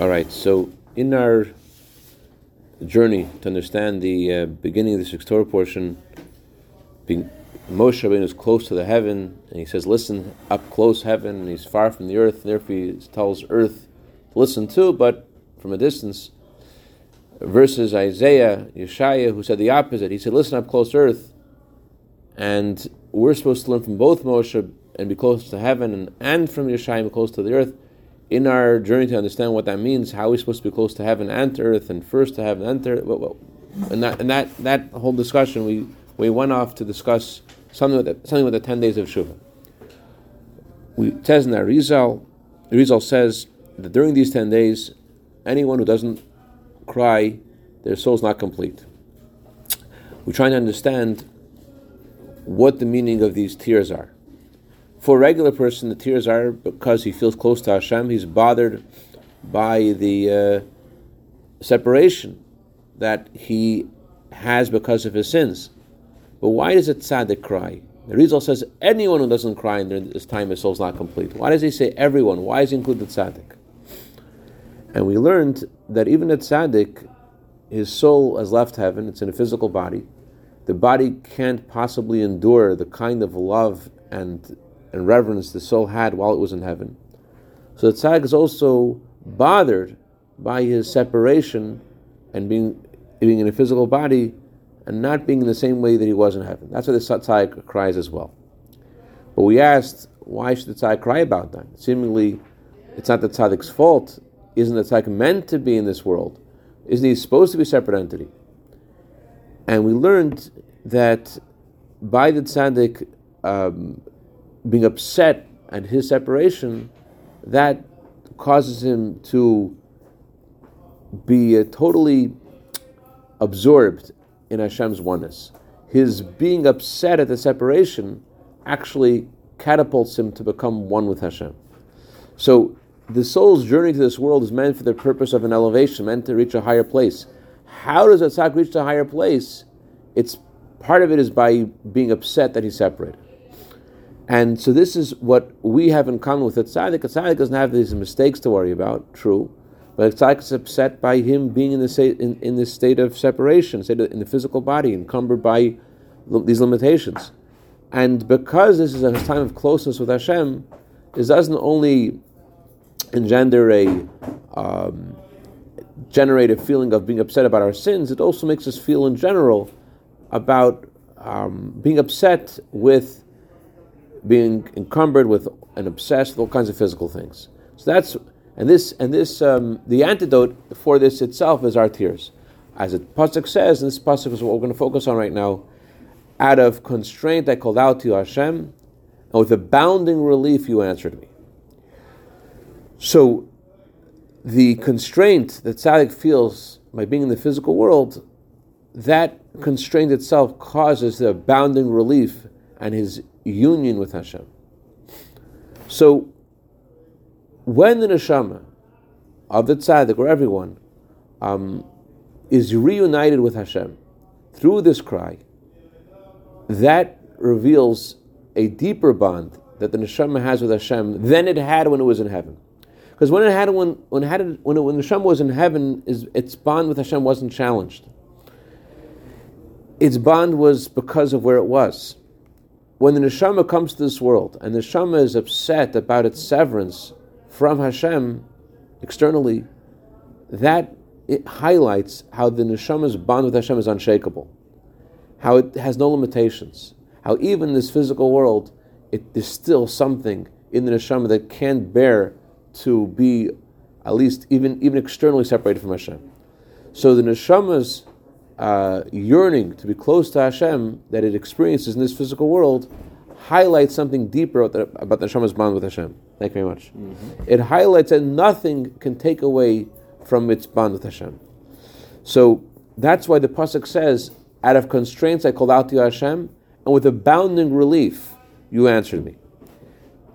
All right, so in our journey to understand the uh, beginning of the sixth Torah portion, being Moshe Rabbeinu is close to the heaven, and he says, "Listen up close, heaven." And he's far from the earth. Therefore, he tells earth to listen too, but from a distance. Versus Isaiah, Yeshaya, who said the opposite. He said, "Listen up close, earth." And we're supposed to learn from both Moshe and be close to heaven, and, and from Yeshaya close to the earth in our journey to understand what that means, how we're supposed to be close to heaven and to earth, and first to heaven and to earth, and that and that that whole discussion, we we went off to discuss something with the, something with the ten days of Shuvah. We says in our Rizal, Rizal says that during these ten days, anyone who doesn't cry, their soul is not complete. We're trying to understand what the meaning of these tears are. For a regular person, the tears are because he feels close to Hashem. He's bothered by the uh, separation that he has because of his sins. But why does it tzaddik cry? The Rizal says anyone who doesn't cry during this time, his soul's not complete. Why does he say everyone? Why is he included tzaddik? And we learned that even at tzaddik, his soul has left heaven. It's in a physical body. The body can't possibly endure the kind of love and and reverence the soul had while it was in heaven. So the tzaddik is also bothered by his separation and being, being in a physical body and not being in the same way that he was in heaven. That's why the tzaddik cries as well. But we asked, why should the tzaddik cry about that? Seemingly, it's not the tzaddik's fault. Isn't the tzaddik meant to be in this world? Isn't he supposed to be a separate entity? And we learned that by the tzaddik um, being upset at his separation, that causes him to be totally absorbed in Hashem's oneness. His being upset at the separation actually catapults him to become one with Hashem. So the soul's journey to this world is meant for the purpose of an elevation, meant to reach a higher place. How does a tzaddik reach a higher place? It's part of it is by being upset that he's separated. And so this is what we have in common with a tzaddik. A tzaddik doesn't have these mistakes to worry about, true. But a tzaddik is upset by him being in this, in, in this state of separation, state of, in the physical body, encumbered by these limitations. And because this is a time of closeness with Hashem, it doesn't only engender a um, generate a feeling of being upset about our sins, it also makes us feel in general about um, being upset with being encumbered with and obsessed with all kinds of physical things. So that's and this and this um, the antidote for this itself is our tears, as the pasuk says. And this pasuk is what we're going to focus on right now. Out of constraint, I called out to you, Hashem, and with abounding relief, you answered me. So, the constraint that tzaddik feels by being in the physical world, that constraint itself causes the abounding relief and his union with Hashem. So, when the neshama of the tzaddik or everyone um, is reunited with Hashem through this cry, that reveals a deeper bond that the neshama has with Hashem than it had when it was in heaven. Because when it had when when it had when it, when the neshama was in heaven, is its bond with Hashem wasn't challenged. Its bond was because of where it was when the neshama comes to this world and the neshama is upset about its severance from Hashem externally, that it highlights how the neshama's bond with Hashem is unshakable, how it has no limitations, how even this physical world, it, there's still something in the neshama that can't bear to be at least even, even externally separated from Hashem. So the neshama's uh, yearning to be close to Hashem that it experiences in this physical world highlights something deeper about the, about the Neshama's bond with Hashem. Thank you very much. Mm-hmm. It highlights that nothing can take away from its bond with Hashem. So that's why the pasuk says, "Out of constraints I called out to you, Hashem, and with abounding relief you answered me."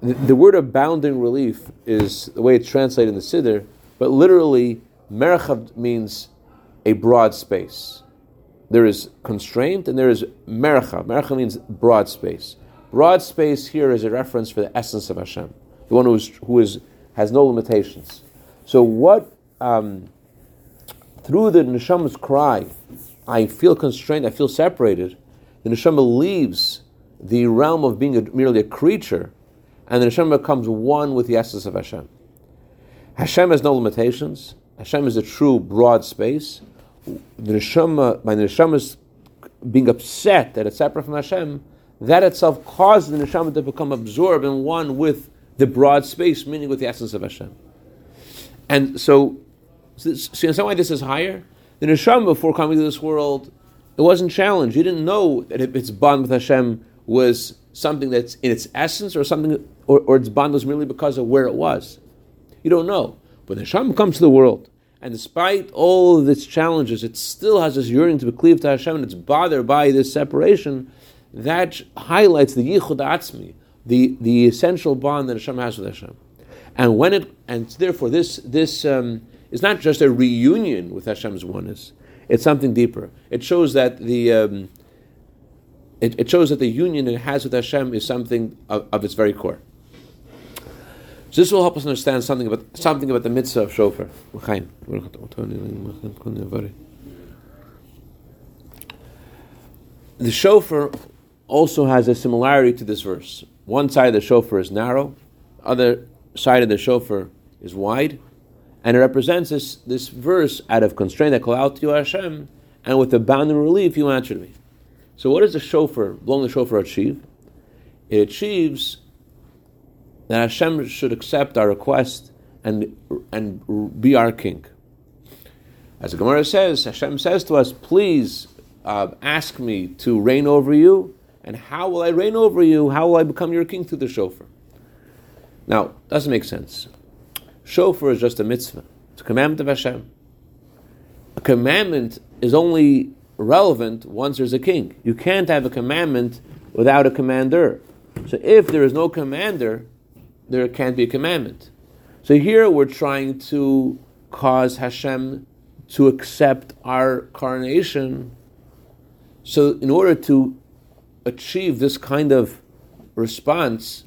The, the word abounding relief is the way it's translated in the Siddur, but literally, merchav means a broad space. There is constraint and there is merchav. Merchav means broad space. Broad space here is a reference for the essence of Hashem, the one who is, who is has no limitations. So what um, through the neshama's cry, I feel constrained, I feel separated, the neshama leaves the realm of being a, merely a creature, and the neshama becomes one with the essence of Hashem. Hashem has no limitations. Hashem is a true broad space. The neshama, by the neshama's being upset that it's separate from Hashem, that itself causes the neshama to become absorbed and one with the broad space, meaning with the essence of Hashem. And so, so in some way, this is higher. The neshama before coming to this world, it wasn't challenged. You didn't know that its bond with Hashem was something that's in its essence, or something, or, or its bond was merely because of where it was. You don't know. But the neshama comes to the world, and despite all of its challenges, it still has this yearning to be cleaved to Hashem, and it's bothered by this separation. That highlights the yichud atzmi, the, the essential bond that Hashem has with Hashem. And when it and therefore this this um, is not just a reunion with Hashem's oneness; it's something deeper. It shows that the um, it, it, shows that the union it has with Hashem is something of, of, its very core. So this will help us understand something about something about the mitzvah of shofar. The shofar also has a similarity to this verse. One side of the shofar is narrow, other side of the shofar is wide, and it represents this, this verse out of constraint that call out to you Hashem, and with abounding relief you answer me. So what does the shofar, blowing the shofar achieve? It achieves that Hashem should accept our request and, and be our king. As the Gemara says, Hashem says to us, please uh, ask me to reign over you, and how will I reign over you? How will I become your king through the shofar? Now, doesn't make sense. Shofar is just a mitzvah. It's a commandment of Hashem. A commandment is only relevant once there's a king. You can't have a commandment without a commander. So if there is no commander, there can't be a commandment. So here we're trying to cause Hashem to accept our coronation. So in order to achieve this kind of response,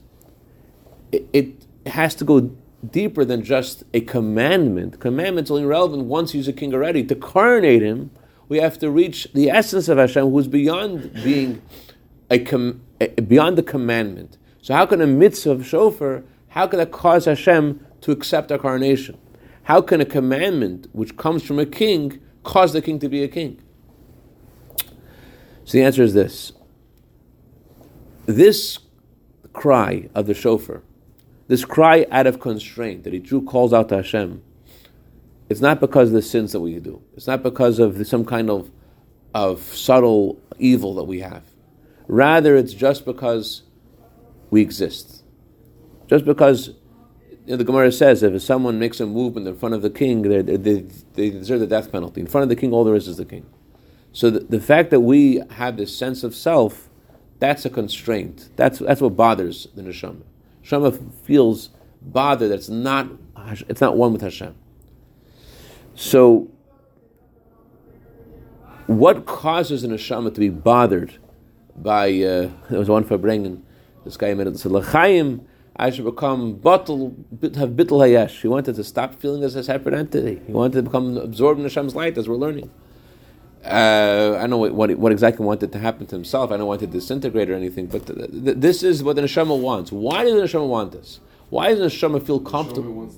it, it has to go deeper than just a commandment. Commandment's only relevant once he's a king already. To coronate him, we have to reach the essence of Hashem, who's beyond being a, com- beyond the commandment. So how can a mitzvah of shofar, how can that cause Hashem to accept our coronation? How can a commandment which comes from a king cause the king to be a king? So the answer is this. This cry of the shofar this cry out of constraint that a Jew calls out to Hashem, it's not because of the sins that we do. It's not because of some kind of, of subtle evil that we have. Rather, it's just because we exist. Just because you know, the Gemara says if someone makes a movement in front of the king, they, they, they deserve the death penalty. In front of the king, all there is is the king. So the, the fact that we have this sense of self, that's a constraint. That's, that's what bothers the neshama. Shema feels bothered that it's not it's not one with Hashem. So, what causes an neshama to be bothered by? Uh, there was one for bringing this guy made it said. I should become bottle, have bittul hayesh. He wanted to stop feeling as a separate entity. He wanted to become absorbed in Hashem's light, as we're learning. Uh, I don't know what, what, what, exactly wanted to happen to himself. I don't want to disintegrate or anything, but th- th- this is what the neshama wants. Why does the neshama want this? Why does the neshama feel comfortable? Wants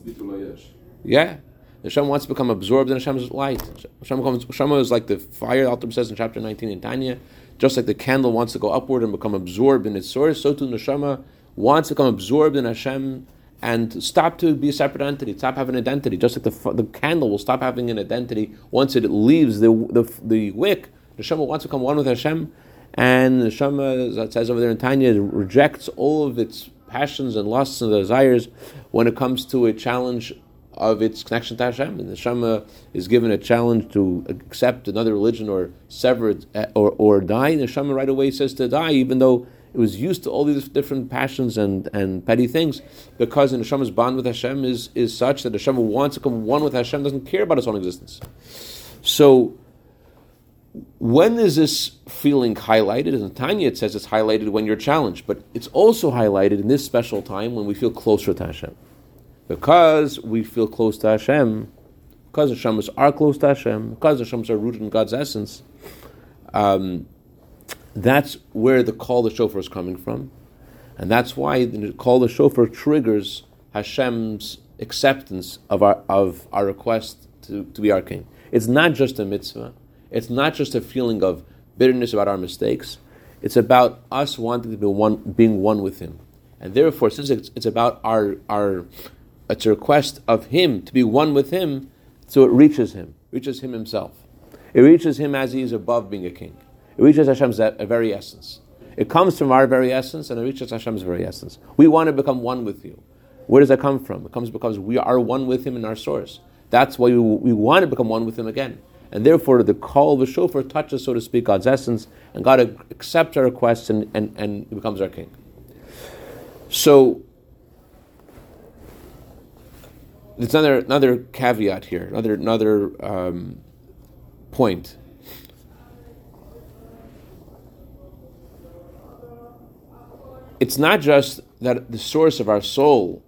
yeah, the neshama wants to become absorbed in Hashem's light. Neshama, comes, neshama is like the fire. Alter says in chapter nineteen in Tanya, just like the candle wants to go upward and become absorbed in its source, so too neshama wants to become absorbed in Hashem and stop to be a separate entity, stop having an identity. Just like the, the candle will stop having an identity once it leaves the, the, the wick. The Neshama wants to become one with Hashem, and the Neshama, as it says over there in Tanya, rejects all of its passions and lusts and desires when it comes to a challenge of its connection to Hashem. And the Neshama is given a challenge to accept another religion or sever eh, or, or die. The Neshama right away says to die, even though it was used to all these different passions and, and petty things because the neshama's bond with Hashem is, is such that neshama wants to come one with Hashem, doesn't care about its own existence. So, when is this feeling highlighted? In Tanya, it says it's highlighted when you're challenged, but it's also highlighted in this special time when we feel closer to Hashem. Because we feel close to Hashem, because the Shamas are close to Hashem, because the Shamas are rooted in God's essence, um, that's where the call the shofar is coming from. And that's why the call the shofar triggers Hashem's acceptance of our, of our request to, to be our king. It's not just a mitzvah, it's not just a feeling of bitterness about our mistakes, it's about us wanting to be one, being one with Him. And therefore, since it's, it's about our, our, it's a request of Him to be one with Him, so it reaches Him, reaches Him Himself. It reaches Him as He is above being a king. It reaches Hashem's very essence. It comes from our very essence and it reaches Hashem's very essence. We want to become one with you. Where does that come from? It comes because we are one with Him in our source. That's why we, want to become one with Him again. And therefore, the call of the shofar touches, so to speak, God's essence, and God accepts our request and, and, and becomes our king. So, there's another, another caveat here, another, another um, point. It's not just that the source of our soul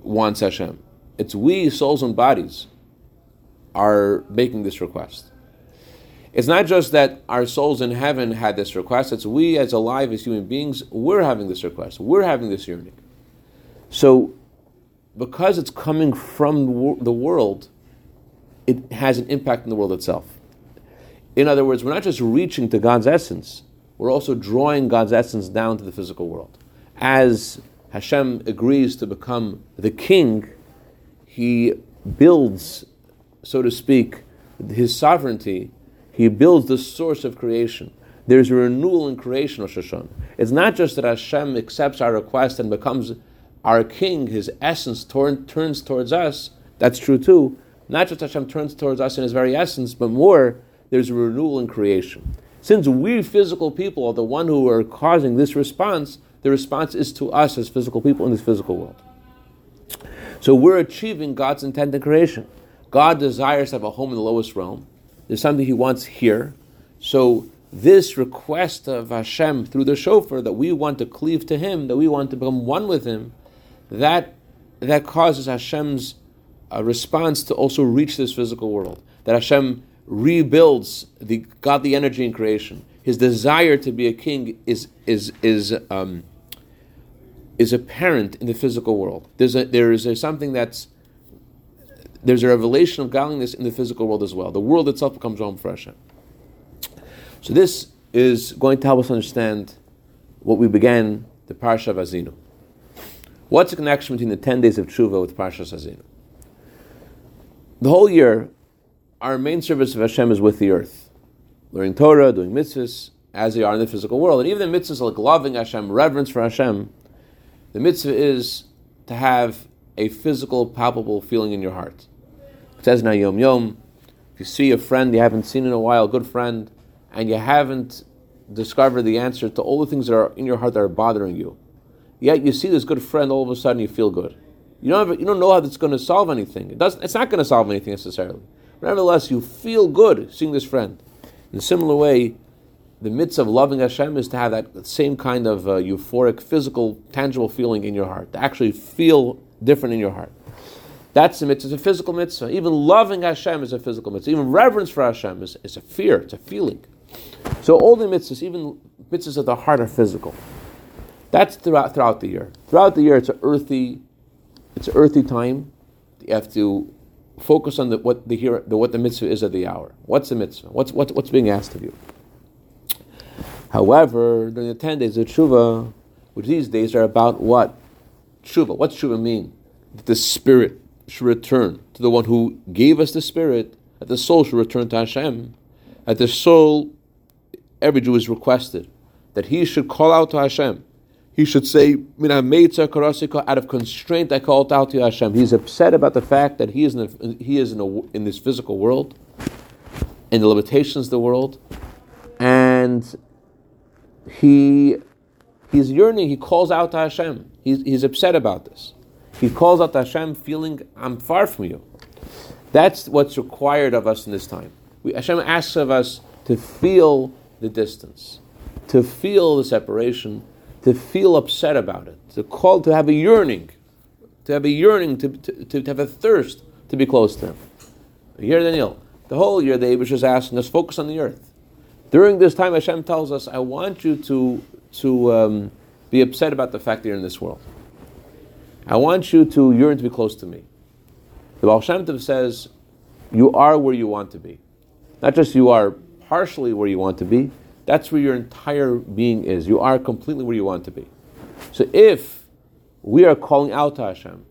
wants Hashem. It's we, souls and bodies, are making this request. It's not just that our souls in heaven had this request, it's we as alive as human beings, we're having this request. We're having this yearning. So, because it's coming from the world, it has an impact in the world itself. In other words, we're not just reaching to God's essence, we're also drawing God's essence down to the physical world. As Hashem agrees to become the king, he builds, so to speak, his sovereignty, he builds the source of creation. There's a renewal in creation of Shoshan. It's not just that Hashem accepts our request and becomes our king, his essence turns towards us. That's true too. Not just Hashem turns towards us in his very essence, but more, there's a renewal in creation. Since we physical people are the one who are causing this response, the response is to us as physical people in this physical world. So we're achieving God's intent in creation. God desires to have a home in the lowest realm. There's something He wants here. So this request of Hashem through the shofar that we want to cleave to Him, that we want to become one with Him, that that causes Hashem's uh, response to also reach this physical world. That Hashem rebuilds the godly energy in creation. His desire to be a king is is is um, is apparent in the physical world. There's a, there is a, something that's there's a revelation of godliness in the physical world as well. The world itself becomes home for Hashem. So this is going to help us understand what we began the Parsha of Haazinu. What's the connection between the 10 days of Tshuva with Parsha Haazinu? The whole year, our main service of Hashem is with the earth. Learning Torah, doing mitzvahs, as they are in the physical world. And even the mitzvahs like loving Hashem, reverence for Hashem, the mitzvah is to have a physical, palpable feeling in your heart. It says in Yom Yom, if you see a friend you haven't seen in a while, a good friend, and you haven't discovered the answer to all the things that are in your heart that are bothering you, yet you see this good friend, all of a sudden you feel good. You don't, have, you don't know how that's going to solve anything. It doesn't, it's not going to solve anything necessarily. Nevertheless, you feel good seeing this friend. In a similar way, the mitzvah of loving Hashem is to have that same kind of uh, euphoric, physical, tangible feeling in your heart, to actually feel different in your heart. That's the mitzvah, it's a physical mitzvah. Even loving Hashem is a physical mitzvah. Even reverence for Hashem is, is a fear, it's a feeling. So all the mitzvahs, even mitzvahs of the heart, are physical. That's throughout, throughout the year. Throughout the year, it's an earthy, it's an earthy time. You have to focus on the, what the, here, the what the mitzvah is of the hour. What's the mitzvah? What's, what, what's being asked of you? However, during the 10 days of Tshuva, which these days are about what? Tshuva. What's Tshuva mean? That the Spirit should return to the one who gave us the Spirit, that the soul should return to Hashem, that the soul, every Jew is requested, that he should call out to Hashem. He should say, out of constraint I called out to Hashem. He's upset about the fact that he is in, a, he is in, a, in this physical world, and the limitations of the world, and he he's yearning, he calls out to Hashem. He's, he's upset about this. He calls out to Hashem feeling, I'm far from you. That's what's required of us in this time. We, Hashem asks of us to feel the distance, to feel the separation, to feel upset about it, to call, to have a yearning, to have a yearning, to, to, to have a thirst to be close to Him. Year Daniel. The whole year the Abish is asking us focus on the earth. During this time, Hashem tells us, I want you to, to um, be upset about the fact that you're in this world. I want you to yearn to be close to me. The Baal Shem Tov says, you are where you want to be. Not just you are partially where you want to be, that's where your entire being is. You are completely where you want to be. So if we are calling out to Hashem,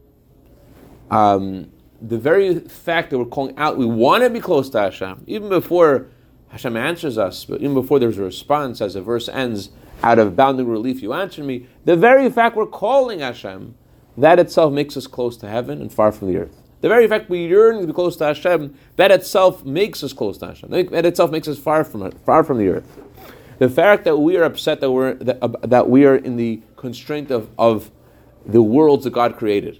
um, the very fact that we're calling out, we want to be close to Hashem, even before Hashem answers us, but even before there's a response, as the verse ends, out of bounding relief you answered me, the very fact we're calling Hashem, that itself makes us close to heaven and far from the earth. The very fact we yearn to be close to Hashem, that itself makes us close to Hashem. That itself makes us far from far from the earth. The fact that we are upset that we're that, uh, that we are in the constraint of, of the worlds that God created,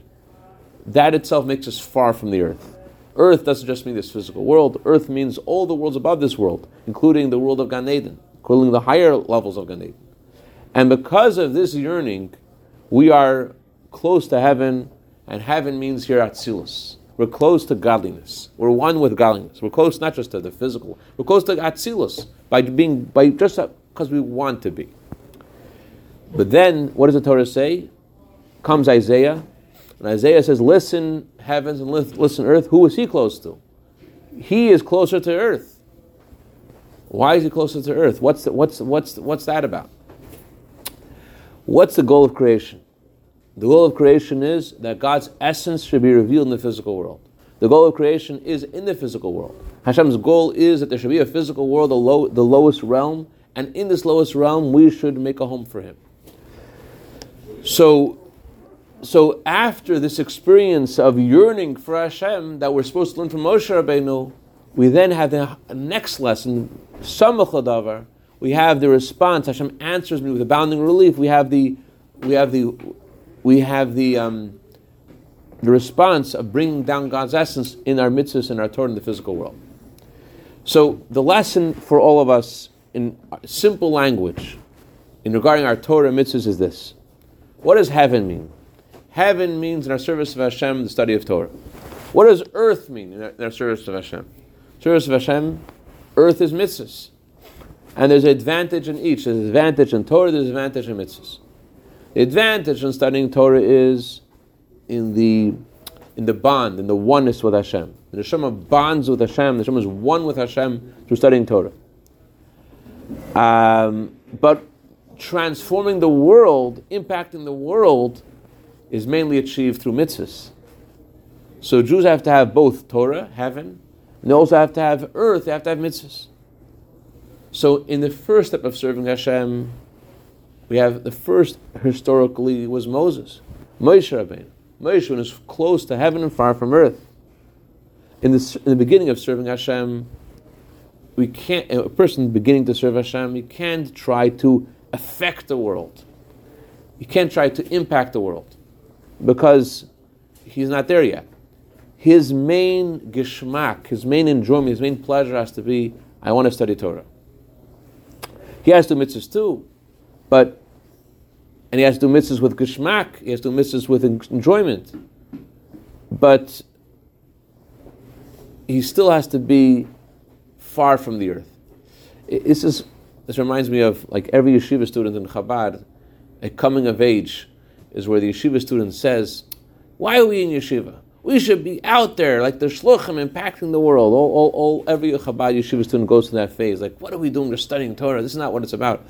that itself makes us far from the earth. Earth doesn't just mean this physical world. Earth means all the worlds above this world, including the world of Gan Eden, including the higher levels of Gan Eden. And because of this yearning, we are close to heaven, and heaven means here at Atzilus. We're close to godliness. We're one with godliness. We're close not just to the physical. We're close to Atzilus by being by just because we want to be. But then, what does the Torah say? Comes Isaiah, and Isaiah says, "Listen, heavens, and listen, earth. Who is he close to? He is closer to earth. Why is he closer to earth? What's the, what's what's what's that about? What's the goal of creation? The goal of creation is that God's essence should be revealed in the physical world. The goal of creation is in the physical world. Hashem's goal is that there should be a physical world, the, low, the lowest realm, and in this lowest realm, we should make a home for Him. So, so after this experience of yearning for Hashem that we're supposed to learn from Moshe Rabbeinu, we then have the next lesson, Samach We have the response. Hashem answers me with abounding relief. We have the, we have the we have the, um, the response of bringing down God's essence in our mitzvahs and our Torah in the physical world. So the lesson for all of us in simple language in regarding our Torah and mitzvahs is this. What does heaven mean? Heaven means in our service of Hashem, the study of Torah. What does earth mean in our, in our service of Hashem? Service of Hashem, earth is mitzvahs. And there's advantage in each. There's advantage in Torah, there's advantage in mitzvahs. Advantage in studying Torah is in the in the bond, in the oneness with Hashem. The neshama bonds with Hashem. The neshama is one with Hashem through studying Torah. Um, but transforming the world, impacting the world, is mainly achieved through mitzvahs. So Jews have to have both Torah, heaven, and they also have to have earth. They have to have mitzvahs. So in the first step of serving Hashem, we have the first historically was Moses, Moshe Rabbeinu. Moshe was close to heaven and far from earth. In the, in the beginning of serving Hashem, we can't. A person beginning to serve Hashem, you can't try to affect the world. You can't try to impact the world because he's not there yet. His main geshmak, his main enjoyment, his main pleasure has to be, I want to study Torah. He has to mitzvahs too, but and he has to do mitzvahs with geshmak, he has to do mitzvahs with enjoyment. But he still has to be far from the earth. This is this reminds me of like every yeshiva student in Chabad, a coming of age is where the yeshiva student says, "Why are we in yeshiva? We should be out there like the shluchim impacting the world." All, all, all every Chabad yeshiva student goes through that phase. Like, what are we doing? We're studying Torah. This is not what it's about.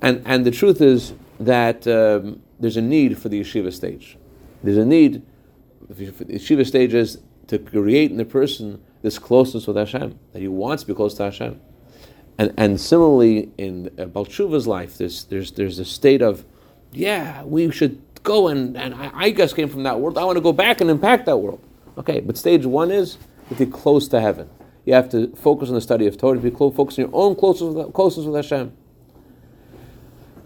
And, and the truth is that um, there's a need for the yeshiva stage. There's a need for the yeshiva stage is to create in the person this closeness with Hashem, that he wants to be close to Hashem. And, and similarly, in uh, Balshuva's life, there's, there's, there's a state of, yeah, we should go and, and I, I came from that world. I want to go back and impact that world. Okay, but stage one is to be close to heaven. You have to focus on the study of Torah, to be close, focus on your own closeness with, closeness with Hashem.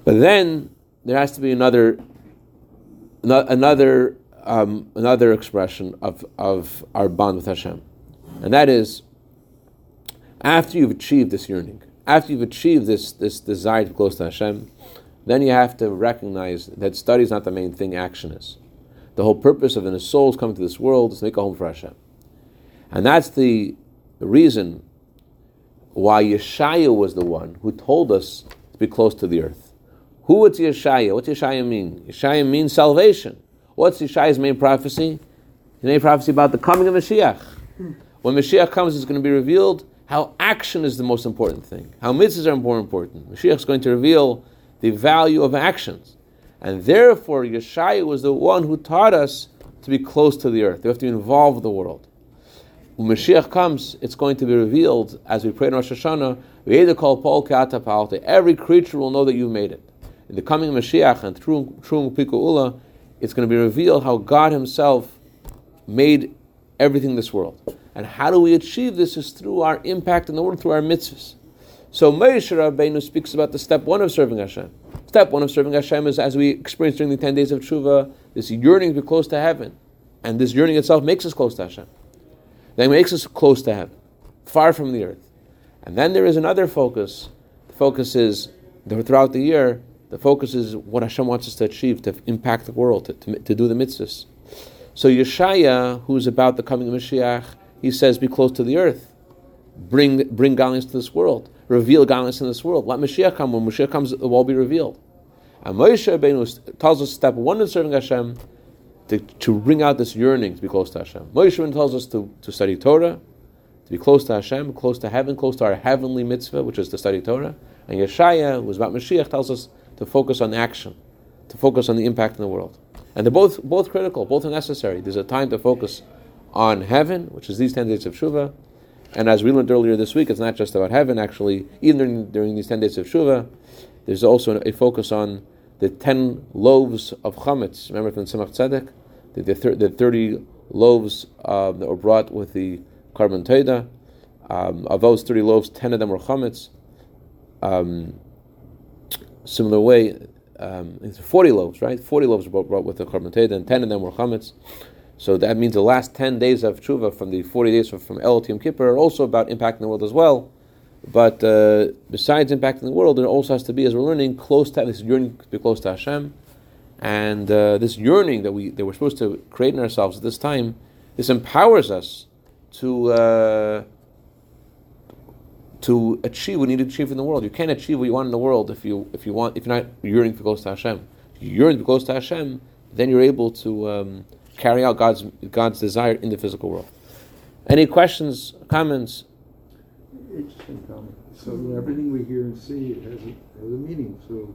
But then there has to be another another um, another expression of, of our bond with Hashem, and that is after you've achieved this yearning, after you've achieved this this desire to be close to Hashem, then you have to recognize that study is not the main thing; action is. The whole purpose of the soul's coming to this world is to make a home for Hashem. And that's the reason why Yeshaya was the one who told us to be close to the earth. Who is Yeshaya? What's Yeshaya mean? Yeshaya means salvation. What's Yeshaya's main prophecy? The main prophecy about the coming of Mashiach. When Mashiach comes, it's going to be revealed how action is the most important thing, how mitzvahs are more important. Mashiach is going to reveal the value of actions. And therefore, Yeshaya was the one who taught us to be close to the earth. We have to involve the world. When Mashiach comes, it's going to be revealed, as we pray in Rosh Hashanah, every creature will know that you made it. In the coming Mashiach and through, Ula, it's going to be revealed how God Himself made everything in this world. And how do we achieve this is through our impact in the world, through our mitzvahs. So Moshe Rabbeinu speaks about the step one of serving Hashem. Step one of serving Hashem is, as we experienced during the 10 days of Tshuva, this yearning to be close to heaven. And this yearning itself makes us close to Hashem. Then makes us close to heaven, far from the earth. And then there is another focus. The focus is throughout the year, the focus is what Hashem wants us to achieve, to impact the world, to, to, to do the mitzvahs. So Yeshaya, who's about the coming of Mashiach, he says, be close to the earth. Bring, bring godliness to this world reveal godliness in this world. Let Mashiach come. When Mashiach comes, it will be revealed. And Moshe Rabbeinu tells us step one in serving Hashem to, to bring out this yearning to be close to Hashem. Moshe Rabbeinu tells us to, to study Torah, to be close to Hashem, close to heaven, close to our heavenly mitzvah, which is to study Torah. And Yeshaya, who's about Mashiach, tells us to focus on action, to focus on the impact in the world. And they're both, both critical, both are necessary. There's a time to focus on heaven, which is these 10 days of Shuvah, and as we learned earlier this week, it's not just about heaven, actually. Even during, during these 10 days of Shuvah, there's also a focus on the 10 loaves of chametz. Remember from Tzemach Tzedek? The, the, the 30 loaves um, that were brought with the korban todah. Um, of those 30 loaves, 10 of them were chametz. Um, similar way, um, it's 40 loaves, right? 40 loaves were brought with the korban todah, and 10 of them were chametz. So that means the last 10 days of tshuva from the 40 days from, from El Yom Kippur are also about impacting the world as well. But uh, besides impacting the world, it also has to be, as we're learning, close to this yearning to be close to Hashem. And uh, this yearning that, we, that we're supposed to create in ourselves at this time, this empowers us to, uh, to achieve what you need to achieve in the world. You can't achieve what you want in the world if, you, if, you want, if you're not yearning to be close to Hashem. If you yearn to be close to Hashem, then you're able to... Um, carry out God's God's desire in the physical world. Any questions, comments? Interesting comment. So everything we hear and see has a, has a meaning. So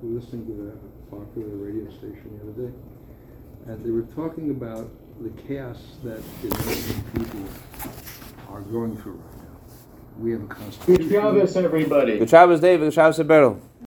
we were listening to that popular radio station the other day, and they were talking about the chaos that people are going through. We have a constitution. Good Shabbos, everybody. Good Shabbos, David. Good Shabbos, Beryl.